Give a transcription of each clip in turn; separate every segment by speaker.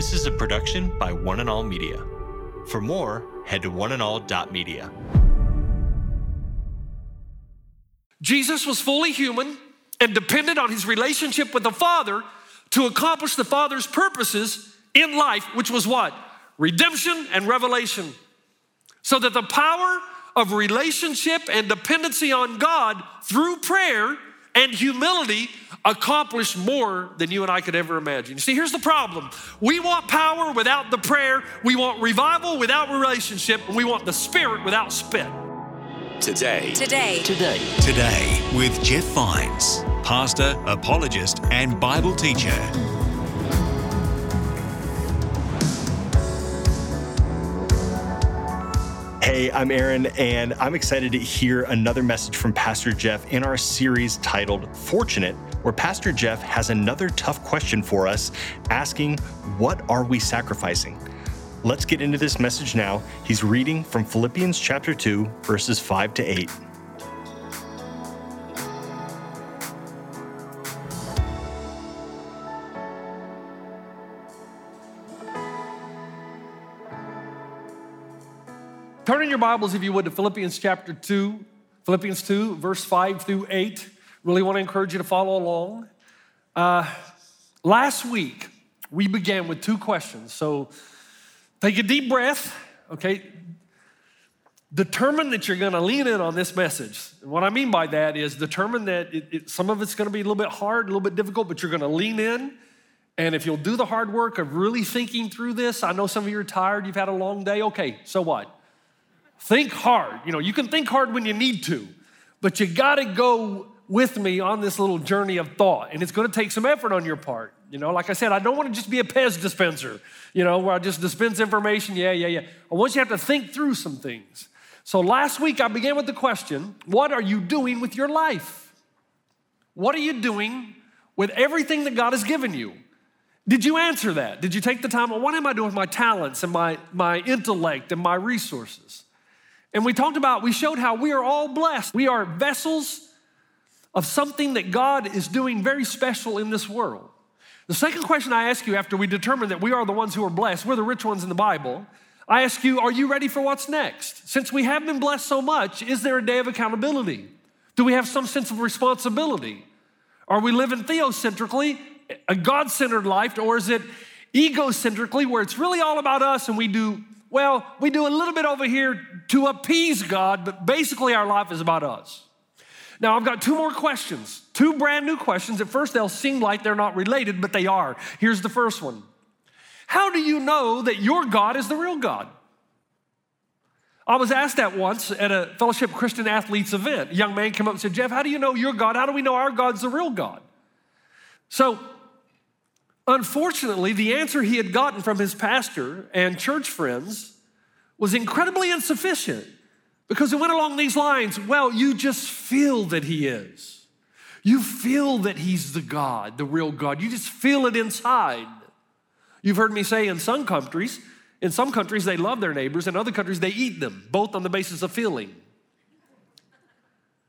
Speaker 1: This is a production by One and All Media. For more, head to oneandall.media.
Speaker 2: Jesus was fully human and depended on his relationship with the Father to accomplish the Father's purposes in life, which was what? Redemption and revelation. So that the power of relationship and dependency on God through prayer and humility accomplished more than you and I could ever imagine. You see, here's the problem we want power without the prayer, we want revival without relationship, and we want the Spirit without spit.
Speaker 3: Today.
Speaker 4: Today.
Speaker 5: Today.
Speaker 6: Today with Jeff Vines, pastor, apologist, and Bible teacher.
Speaker 1: Hey, I'm Aaron, and I'm excited to hear another message from Pastor Jeff in our series titled Fortunate, where Pastor Jeff has another tough question for us, asking, What are we sacrificing? Let's get into this message now. He's reading from Philippians chapter 2, verses 5 to 8.
Speaker 2: Turn in your Bibles, if you would, to Philippians chapter 2, Philippians 2, verse 5 through 8. Really want to encourage you to follow along. Uh, last week, we began with two questions. So take a deep breath, okay? Determine that you're going to lean in on this message. And what I mean by that is determine that it, it, some of it's going to be a little bit hard, a little bit difficult, but you're going to lean in. And if you'll do the hard work of really thinking through this, I know some of you are tired, you've had a long day. Okay, so what? Think hard. You know, you can think hard when you need to, but you got to go with me on this little journey of thought. And it's going to take some effort on your part. You know, like I said, I don't want to just be a Pez dispenser, you know, where I just dispense information. Yeah, yeah, yeah. I want you to have to think through some things. So last week I began with the question what are you doing with your life? What are you doing with everything that God has given you? Did you answer that? Did you take the time? Well, what am I doing with my talents and my, my intellect and my resources? And we talked about, we showed how we are all blessed. We are vessels of something that God is doing very special in this world. The second question I ask you after we determine that we are the ones who are blessed, we're the rich ones in the Bible, I ask you, are you ready for what's next? Since we have been blessed so much, is there a day of accountability? Do we have some sense of responsibility? Are we living theocentrically, a God centered life, or is it egocentrically where it's really all about us and we do well, we do a little bit over here to appease God, but basically our life is about us. Now, I've got two more questions, two brand new questions. At first, they'll seem like they're not related, but they are. Here's the first one How do you know that your God is the real God? I was asked that once at a Fellowship Christian Athletes event. A young man came up and said, Jeff, how do you know your God? How do we know our God's the real God? So, Unfortunately, the answer he had gotten from his pastor and church friends was incredibly insufficient because it went along these lines well, you just feel that he is. You feel that he's the God, the real God. You just feel it inside. You've heard me say in some countries, in some countries they love their neighbors, in other countries they eat them, both on the basis of feeling.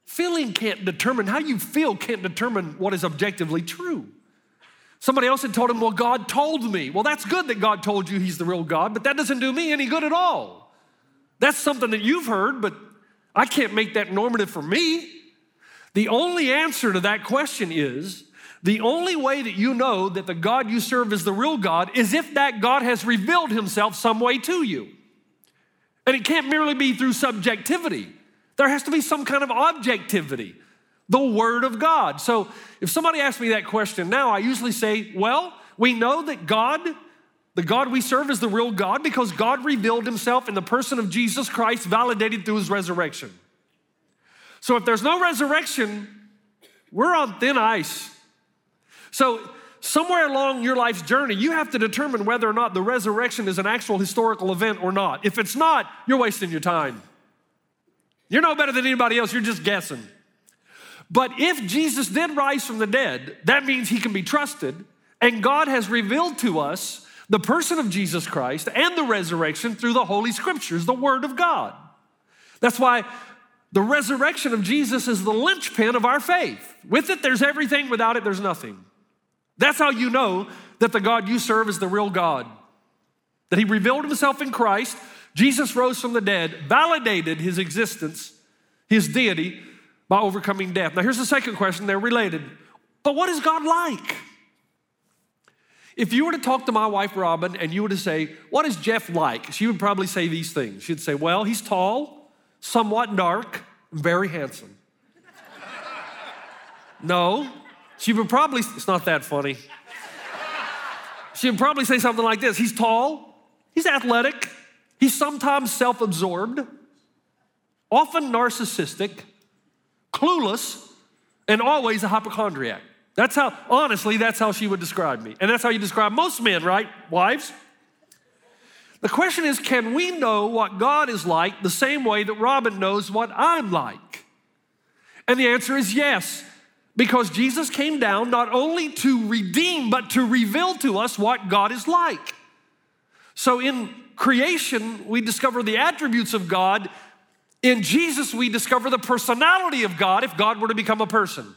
Speaker 2: Feeling can't determine, how you feel can't determine what is objectively true. Somebody else had told him, Well, God told me. Well, that's good that God told you he's the real God, but that doesn't do me any good at all. That's something that you've heard, but I can't make that normative for me. The only answer to that question is the only way that you know that the God you serve is the real God is if that God has revealed himself some way to you. And it can't merely be through subjectivity, there has to be some kind of objectivity the Word of God. So if somebody asks me that question now, I usually say, well, we know that God, the God we serve, is the real God because God revealed Himself in the person of Jesus Christ, validated through His resurrection. So if there's no resurrection, we're on thin ice. So somewhere along your life's journey, you have to determine whether or not the resurrection is an actual historical event or not. If it's not, you're wasting your time. You're no better than anybody else, you're just guessing. But if Jesus did rise from the dead, that means he can be trusted. And God has revealed to us the person of Jesus Christ and the resurrection through the Holy Scriptures, the Word of God. That's why the resurrection of Jesus is the linchpin of our faith. With it, there's everything. Without it, there's nothing. That's how you know that the God you serve is the real God. that he revealed himself in Christ. Jesus rose from the dead, validated his existence, his deity, by overcoming death. Now, here's the second question, they're related. But what is God like? If you were to talk to my wife, Robin, and you were to say, What is Jeff like? She would probably say these things. She'd say, Well, he's tall, somewhat dark, very handsome. no, she would probably, it's not that funny. She would probably say something like this He's tall, he's athletic, he's sometimes self absorbed, often narcissistic, clueless, and always a hypochondriac. That's how, honestly, that's how she would describe me. And that's how you describe most men, right, wives? The question is can we know what God is like the same way that Robin knows what I'm like? And the answer is yes, because Jesus came down not only to redeem, but to reveal to us what God is like. So in creation, we discover the attributes of God. In Jesus, we discover the personality of God if God were to become a person.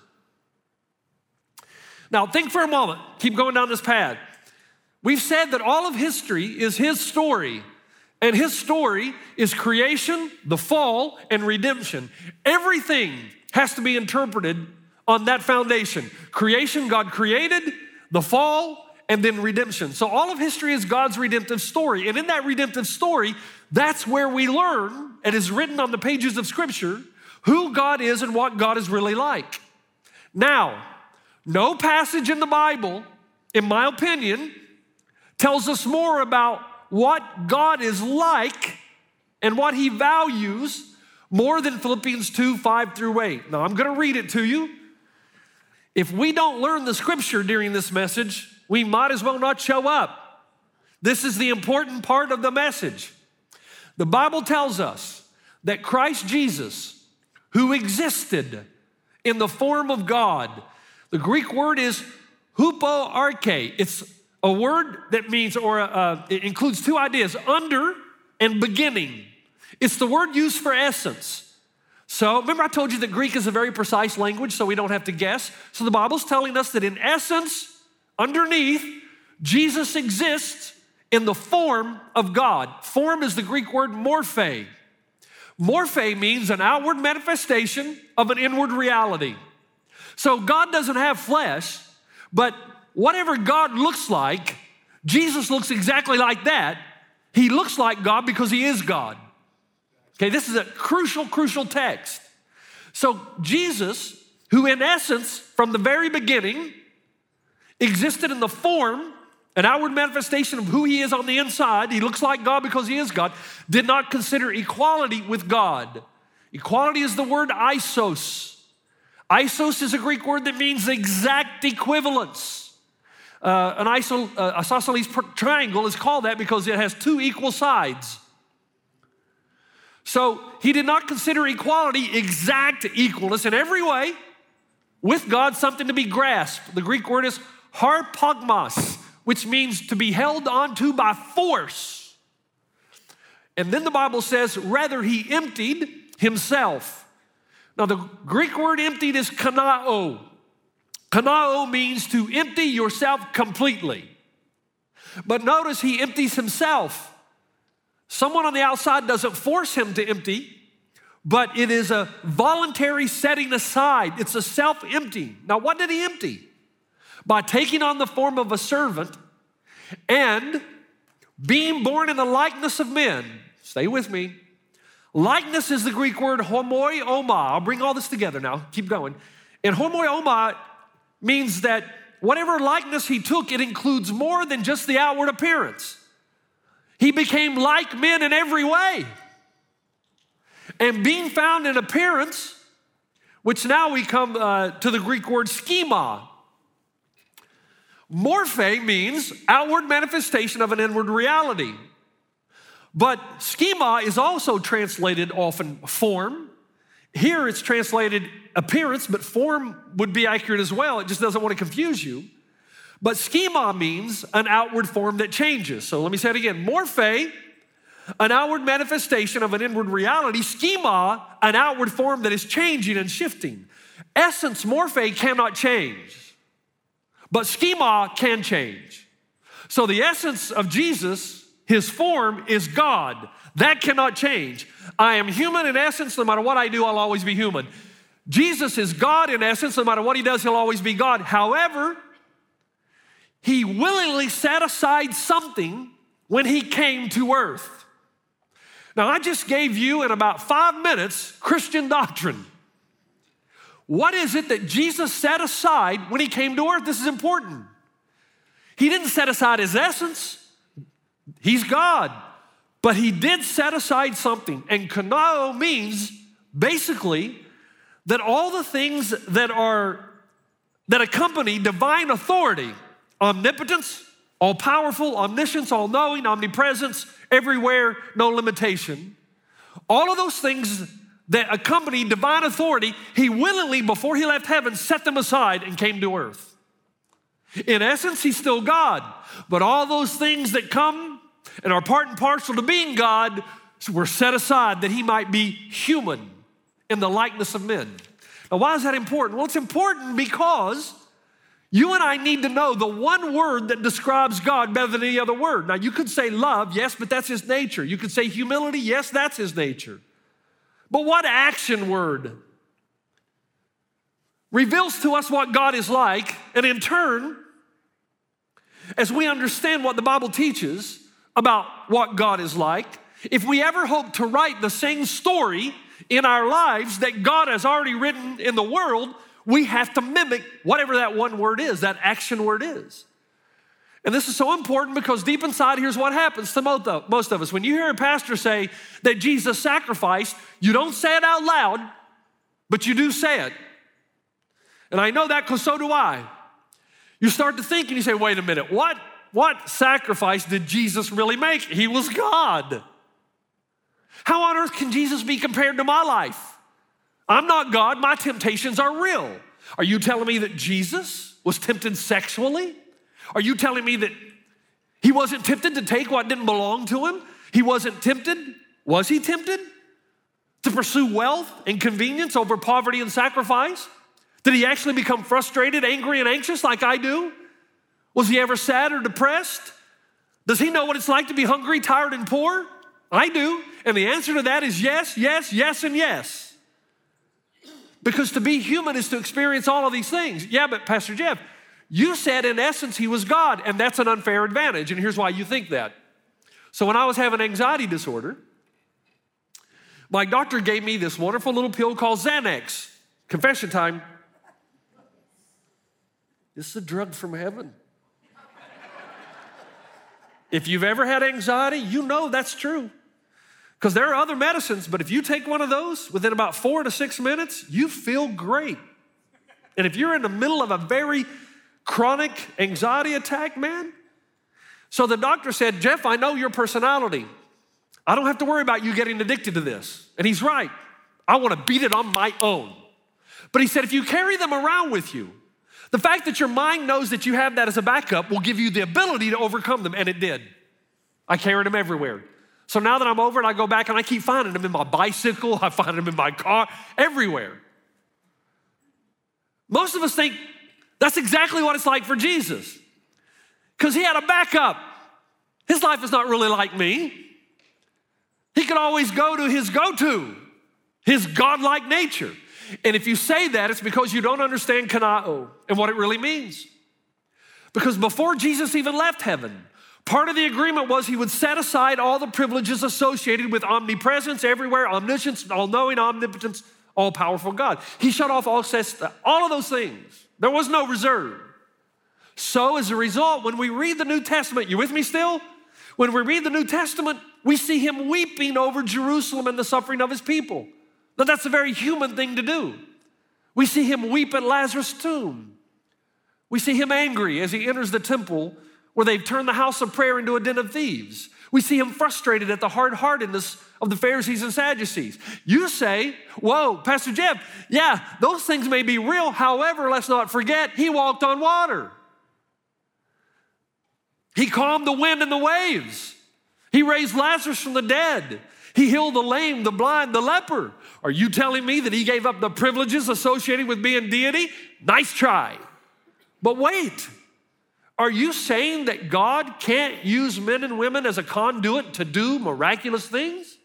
Speaker 2: Now, think for a moment, keep going down this path. We've said that all of history is His story, and His story is creation, the fall, and redemption. Everything has to be interpreted on that foundation. Creation, God created, the fall, and then redemption. So all of history is God's redemptive story. And in that redemptive story, that's where we learn, and is written on the pages of Scripture, who God is and what God is really like. Now, no passage in the Bible, in my opinion, tells us more about what God is like and what He values more than Philippians 2 5 through 8. Now, I'm going to read it to you. If we don't learn the scripture during this message, we might as well not show up. This is the important part of the message. The Bible tells us that Christ Jesus, who existed in the form of God, the Greek word is hupoarche. It's a word that means, or uh, it includes two ideas under and beginning. It's the word used for essence. So remember, I told you that Greek is a very precise language, so we don't have to guess. So the Bible's telling us that in essence, underneath, Jesus exists in the form of God. Form is the Greek word morphe. Morphe means an outward manifestation of an inward reality. So God doesn't have flesh, but whatever God looks like, Jesus looks exactly like that. He looks like God because he is God. Okay, this is a crucial, crucial text. So Jesus, who in essence, from the very beginning, existed in the form, an outward manifestation of who he is on the inside, he looks like God because he is God, did not consider equality with God. Equality is the word isos. Isos is a Greek word that means exact equivalence. Uh, an iso, uh, isosceles triangle is called that because it has two equal sides. So he did not consider equality exact equalness in every way with God something to be grasped. The Greek word is harpagmos, which means to be held onto by force. And then the Bible says, rather, he emptied himself. Now, the Greek word emptied is kanao. Kanao means to empty yourself completely. But notice he empties himself. Someone on the outside doesn't force him to empty, but it is a voluntary setting aside. It's a self emptying. Now, what did he empty? By taking on the form of a servant and being born in the likeness of men. Stay with me. Likeness is the Greek word homoioma. I'll bring all this together now. Keep going. And homoioma means that whatever likeness he took, it includes more than just the outward appearance. He became like men in every way. And being found in appearance, which now we come uh, to the Greek word schema. Morphe means outward manifestation of an inward reality. But schema is also translated often form. Here it's translated appearance, but form would be accurate as well. It just doesn't want to confuse you. But schema means an outward form that changes. So let me say it again morphe, an outward manifestation of an inward reality. Schema, an outward form that is changing and shifting. Essence, morphe, cannot change, but schema can change. So the essence of Jesus his form is God. That cannot change. I am human in essence. No matter what I do, I'll always be human. Jesus is God in essence. No matter what he does, he'll always be God. However, he willingly set aside something when he came to earth. Now, I just gave you in about five minutes Christian doctrine. What is it that Jesus set aside when he came to earth? This is important. He didn't set aside his essence, he's God. But he did set aside something. And kanao means basically that all the things that are that accompany divine authority, omnipotence, all powerful, omniscience, all knowing, omnipresence, everywhere, no limitation. All of those things that accompany divine authority, he willingly, before he left heaven, set them aside and came to earth. In essence, he's still God, but all those things that come and are part and parcel to being God were set aside that he might be human in the likeness of men. Now, why is that important? Well, it's important because you and I need to know the one word that describes God better than any other word. Now, you could say love, yes, but that's his nature. You could say humility, yes, that's his nature. But what action word reveals to us what God is like, and in turn, as we understand what the Bible teaches about what God is like, if we ever hope to write the same story in our lives that God has already written in the world, we have to mimic whatever that one word is, that action word is. And this is so important because deep inside, here's what happens to most of us. When you hear a pastor say that Jesus sacrificed, you don't say it out loud, but you do say it. And I know that because so do I. You start to think and you say, wait a minute, what, what sacrifice did Jesus really make? He was God. How on earth can Jesus be compared to my life? I'm not God, my temptations are real. Are you telling me that Jesus was tempted sexually? Are you telling me that he wasn't tempted to take what didn't belong to him? He wasn't tempted? Was he tempted to pursue wealth and convenience over poverty and sacrifice? Did he actually become frustrated, angry, and anxious like I do? Was he ever sad or depressed? Does he know what it's like to be hungry, tired, and poor? I do. And the answer to that is yes, yes, yes, and yes. Because to be human is to experience all of these things. Yeah, but Pastor Jeff, you said in essence he was God, and that's an unfair advantage. And here's why you think that. So when I was having anxiety disorder, my doctor gave me this wonderful little pill called Xanax. Confession time. This is a drug from heaven. if you've ever had anxiety, you know that's true. Because there are other medicines, but if you take one of those within about four to six minutes, you feel great. And if you're in the middle of a very chronic anxiety attack, man, so the doctor said, Jeff, I know your personality. I don't have to worry about you getting addicted to this. And he's right. I want to beat it on my own. But he said, if you carry them around with you, the fact that your mind knows that you have that as a backup will give you the ability to overcome them. And it did. I carried them everywhere. So now that I'm over it, I go back and I keep finding them in my bicycle, I find them in my car, everywhere. Most of us think that's exactly what it's like for Jesus because he had a backup. His life is not really like me. He could always go to his go to, his godlike nature. And if you say that, it's because you don't understand kanao and what it really means. Because before Jesus even left heaven, Part of the agreement was he would set aside all the privileges associated with omnipresence everywhere, omniscience, all knowing, omnipotence, all powerful God. He shut off all all of those things. There was no reserve. So, as a result, when we read the New Testament, you with me still? When we read the New Testament, we see him weeping over Jerusalem and the suffering of his people. Now, that's a very human thing to do. We see him weep at Lazarus' tomb. We see him angry as he enters the temple where they've turned the house of prayer into a den of thieves. We see him frustrated at the hard heartedness of the Pharisees and Sadducees. You say, Whoa, Pastor Jeff, yeah, those things may be real. However, let's not forget, he walked on water. He calmed the wind and the waves. He raised Lazarus from the dead. He healed the lame, the blind, the leper. Are you telling me that he gave up the privileges associated with being deity? Nice try. But wait, Are you saying that God can't use men and women as a conduit to do miraculous things?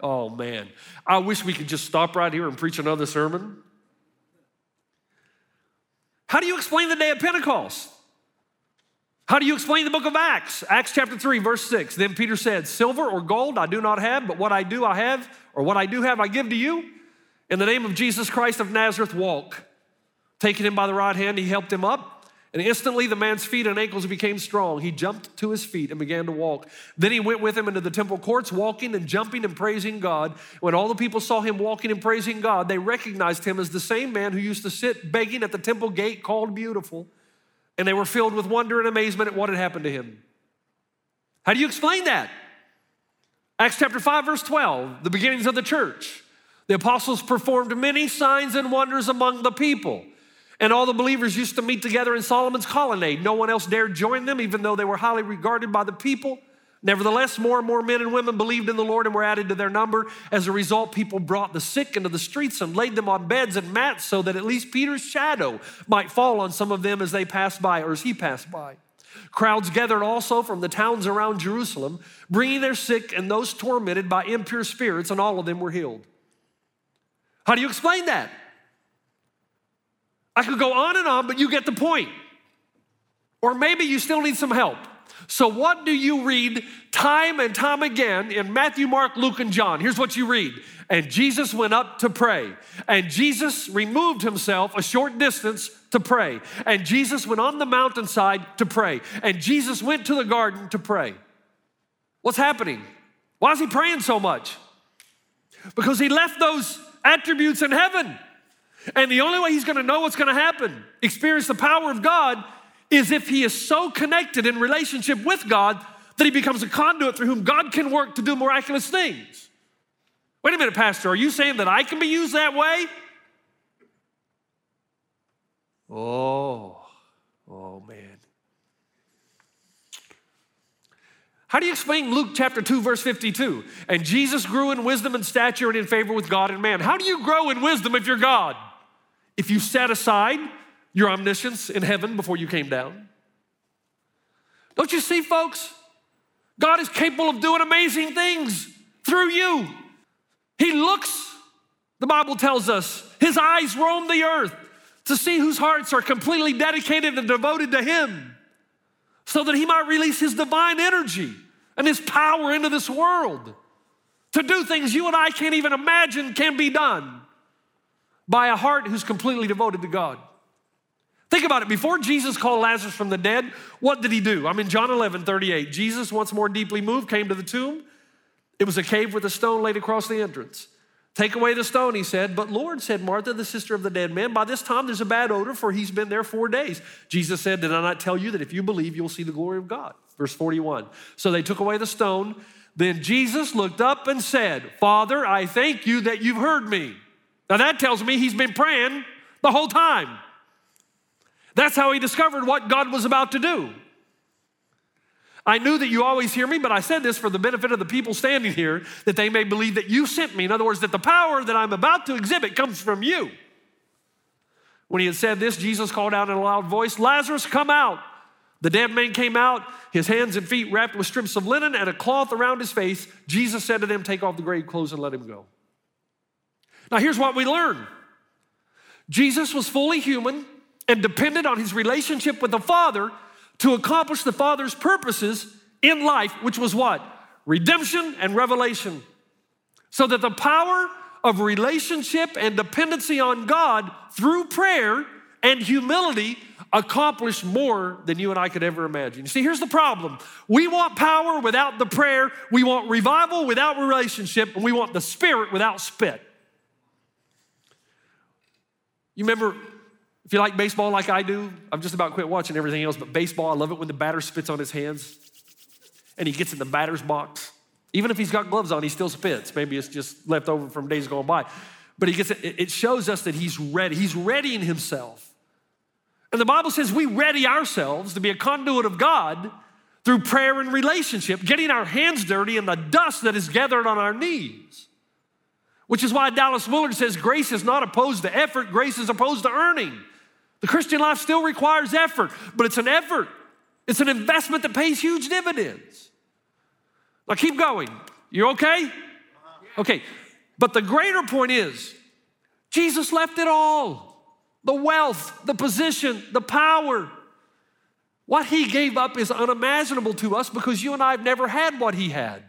Speaker 2: Oh man, I wish we could just stop right here and preach another sermon. How do you explain the day of Pentecost? How do you explain the book of Acts? Acts chapter 3, verse 6. Then Peter said, Silver or gold I do not have, but what I do I have, or what I do have I give to you. In the name of Jesus Christ of Nazareth, walk. Taking him by the right hand, he helped him up. And instantly the man's feet and ankles became strong. He jumped to his feet and began to walk. Then he went with him into the temple courts, walking and jumping and praising God. When all the people saw him walking and praising God, they recognized him as the same man who used to sit begging at the temple gate called Beautiful. And they were filled with wonder and amazement at what had happened to him. How do you explain that? Acts chapter 5, verse 12, the beginnings of the church. The apostles performed many signs and wonders among the people. And all the believers used to meet together in Solomon's colonnade. No one else dared join them, even though they were highly regarded by the people. Nevertheless, more and more men and women believed in the Lord and were added to their number. As a result, people brought the sick into the streets and laid them on beds and mats so that at least Peter's shadow might fall on some of them as they passed by or as he passed by. Crowds gathered also from the towns around Jerusalem, bringing their sick and those tormented by impure spirits, and all of them were healed. How do you explain that? I could go on and on, but you get the point. Or maybe you still need some help. So, what do you read time and time again in Matthew, Mark, Luke, and John? Here's what you read. And Jesus went up to pray. And Jesus removed himself a short distance to pray. And Jesus went on the mountainside to pray. And Jesus went to the garden to pray. What's happening? Why is he praying so much? Because he left those attributes in heaven. And the only way he's gonna know what's gonna happen, experience the power of God, is if he is so connected in relationship with God that he becomes a conduit through whom God can work to do miraculous things. Wait a minute, Pastor, are you saying that I can be used that way? Oh, oh man. How do you explain Luke chapter 2, verse 52? And Jesus grew in wisdom and stature and in favor with God and man. How do you grow in wisdom if you're God? If you set aside your omniscience in heaven before you came down? Don't you see, folks? God is capable of doing amazing things through you. He looks, the Bible tells us, his eyes roam the earth to see whose hearts are completely dedicated and devoted to him so that he might release his divine energy and his power into this world to do things you and I can't even imagine can be done by a heart who's completely devoted to God. Think about it. Before Jesus called Lazarus from the dead, what did he do? I'm in John 11, 38. Jesus, once more deeply moved, came to the tomb. It was a cave with a stone laid across the entrance. Take away the stone, he said. But Lord, said Martha, the sister of the dead man, by this time there's a bad odor, for he's been there four days. Jesus said, Did I not tell you that if you believe, you'll see the glory of God? Verse 41. So they took away the stone. Then Jesus looked up and said, Father, I thank you that you've heard me. Now that tells me he's been praying the whole time. That's how he discovered what God was about to do. I knew that you always hear me, but I said this for the benefit of the people standing here, that they may believe that you sent me. In other words, that the power that I'm about to exhibit comes from you. When he had said this, Jesus called out in a loud voice, Lazarus, come out. The dead man came out, his hands and feet wrapped with strips of linen and a cloth around his face. Jesus said to them, Take off the grave clothes and let him go. Now, here's what we learn Jesus was fully human and depended on his relationship with the Father to accomplish the Father's purposes in life, which was what? Redemption and revelation. So that the power of relationship and dependency on God through prayer and humility accomplished more than you and I could ever imagine. You see, here's the problem. We want power without the prayer, we want revival without relationship, and we want the spirit without spit. You remember, if you like baseball like I do, I've just about quit watching everything else, but baseball, I love it when the batter spits on his hands and he gets in the batter's box. Even if he's got gloves on, he still spits. Maybe it's just left over from days gone by. But he gets it, it shows us that he's ready. He's readying himself. And the Bible says we ready ourselves to be a conduit of God through prayer and relationship, getting our hands dirty in the dust that is gathered on our knees. Which is why Dallas Willard says grace is not opposed to effort, grace is opposed to earning. The Christian life still requires effort, but it's an effort. It's an investment that pays huge dividends. Now keep going. You okay? Okay. But the greater point is Jesus left it all the wealth, the position, the power. What he gave up is unimaginable to us because you and I have never had what he had.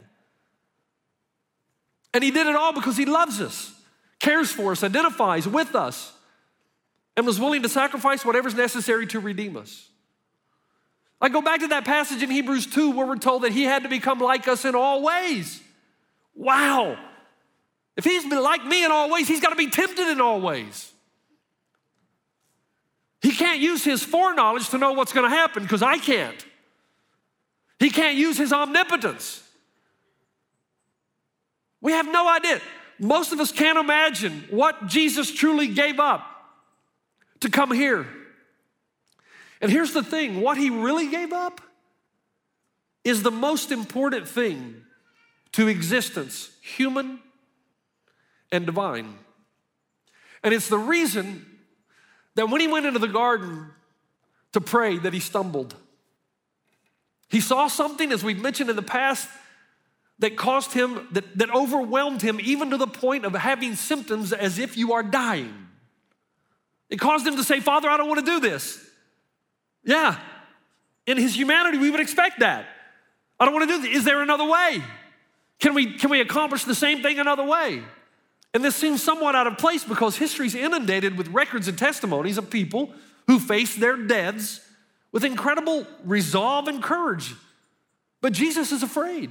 Speaker 2: And he did it all because he loves us, cares for us, identifies with us, and was willing to sacrifice whatever's necessary to redeem us. I go back to that passage in Hebrews 2 where we're told that he had to become like us in all ways. Wow. If he's been like me in all ways, he's got to be tempted in all ways. He can't use his foreknowledge to know what's going to happen because I can't. He can't use his omnipotence. We have no idea. Most of us can't imagine what Jesus truly gave up to come here. And here's the thing what he really gave up is the most important thing to existence, human and divine. And it's the reason that when he went into the garden to pray that he stumbled. He saw something, as we've mentioned in the past, that caused him, that, that overwhelmed him, even to the point of having symptoms as if you are dying. It caused him to say, Father, I don't want to do this. Yeah, in his humanity, we would expect that. I don't want to do this. Is there another way? Can we, can we accomplish the same thing another way? And this seems somewhat out of place because history is inundated with records and testimonies of people who faced their deaths with incredible resolve and courage. But Jesus is afraid.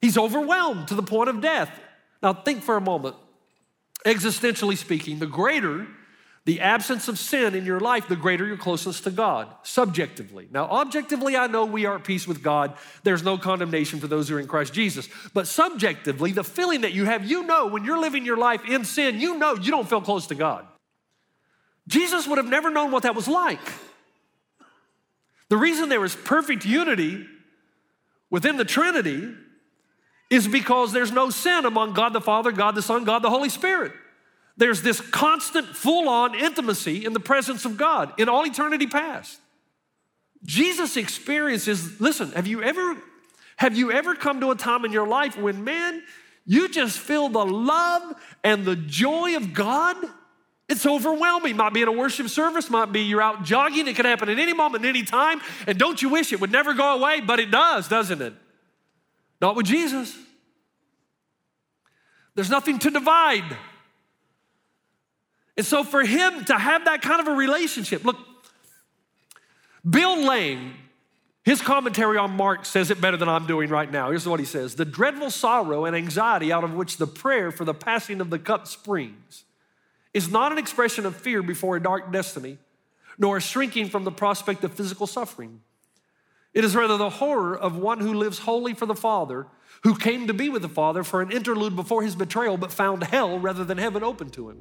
Speaker 2: He's overwhelmed to the point of death. Now, think for a moment. Existentially speaking, the greater the absence of sin in your life, the greater your closeness to God, subjectively. Now, objectively, I know we are at peace with God. There's no condemnation for those who are in Christ Jesus. But subjectively, the feeling that you have, you know, when you're living your life in sin, you know you don't feel close to God. Jesus would have never known what that was like. The reason there is perfect unity within the Trinity is because there's no sin among God the Father, God the Son, God the Holy Spirit. There's this constant, full on intimacy in the presence of God in all eternity past. Jesus experiences, listen, have you ever have you ever come to a time in your life when man you just feel the love and the joy of God? It's overwhelming. Might be in a worship service, might be you're out jogging. It could happen at any moment, any time. And don't you wish it would never go away? But it does, doesn't it? Not with Jesus. There's nothing to divide. And so for him to have that kind of a relationship, look, Bill Lane, his commentary on Mark says it better than I'm doing right now. Here's what he says The dreadful sorrow and anxiety out of which the prayer for the passing of the cup springs is not an expression of fear before a dark destiny, nor a shrinking from the prospect of physical suffering. It is rather the horror of one who lives wholly for the Father, who came to be with the Father for an interlude before his betrayal, but found hell rather than heaven open to him.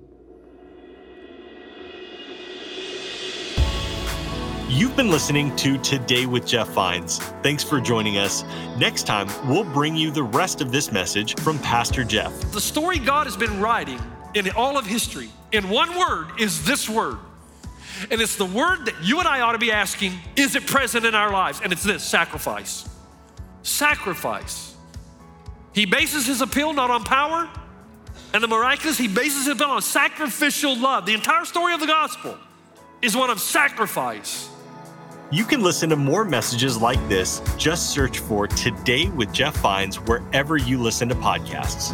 Speaker 1: You've been listening to Today with Jeff Vines. Thanks for joining us. Next time, we'll bring you the rest of this message from Pastor Jeff.
Speaker 2: The story God has been writing in all of history, in one word, is this word. And it's the word that you and I ought to be asking is it present in our lives? And it's this sacrifice. Sacrifice. He bases his appeal not on power and the miraculous, he bases it on sacrificial love. The entire story of the gospel is one of sacrifice.
Speaker 1: You can listen to more messages like this. Just search for Today with Jeff Vines wherever you listen to podcasts.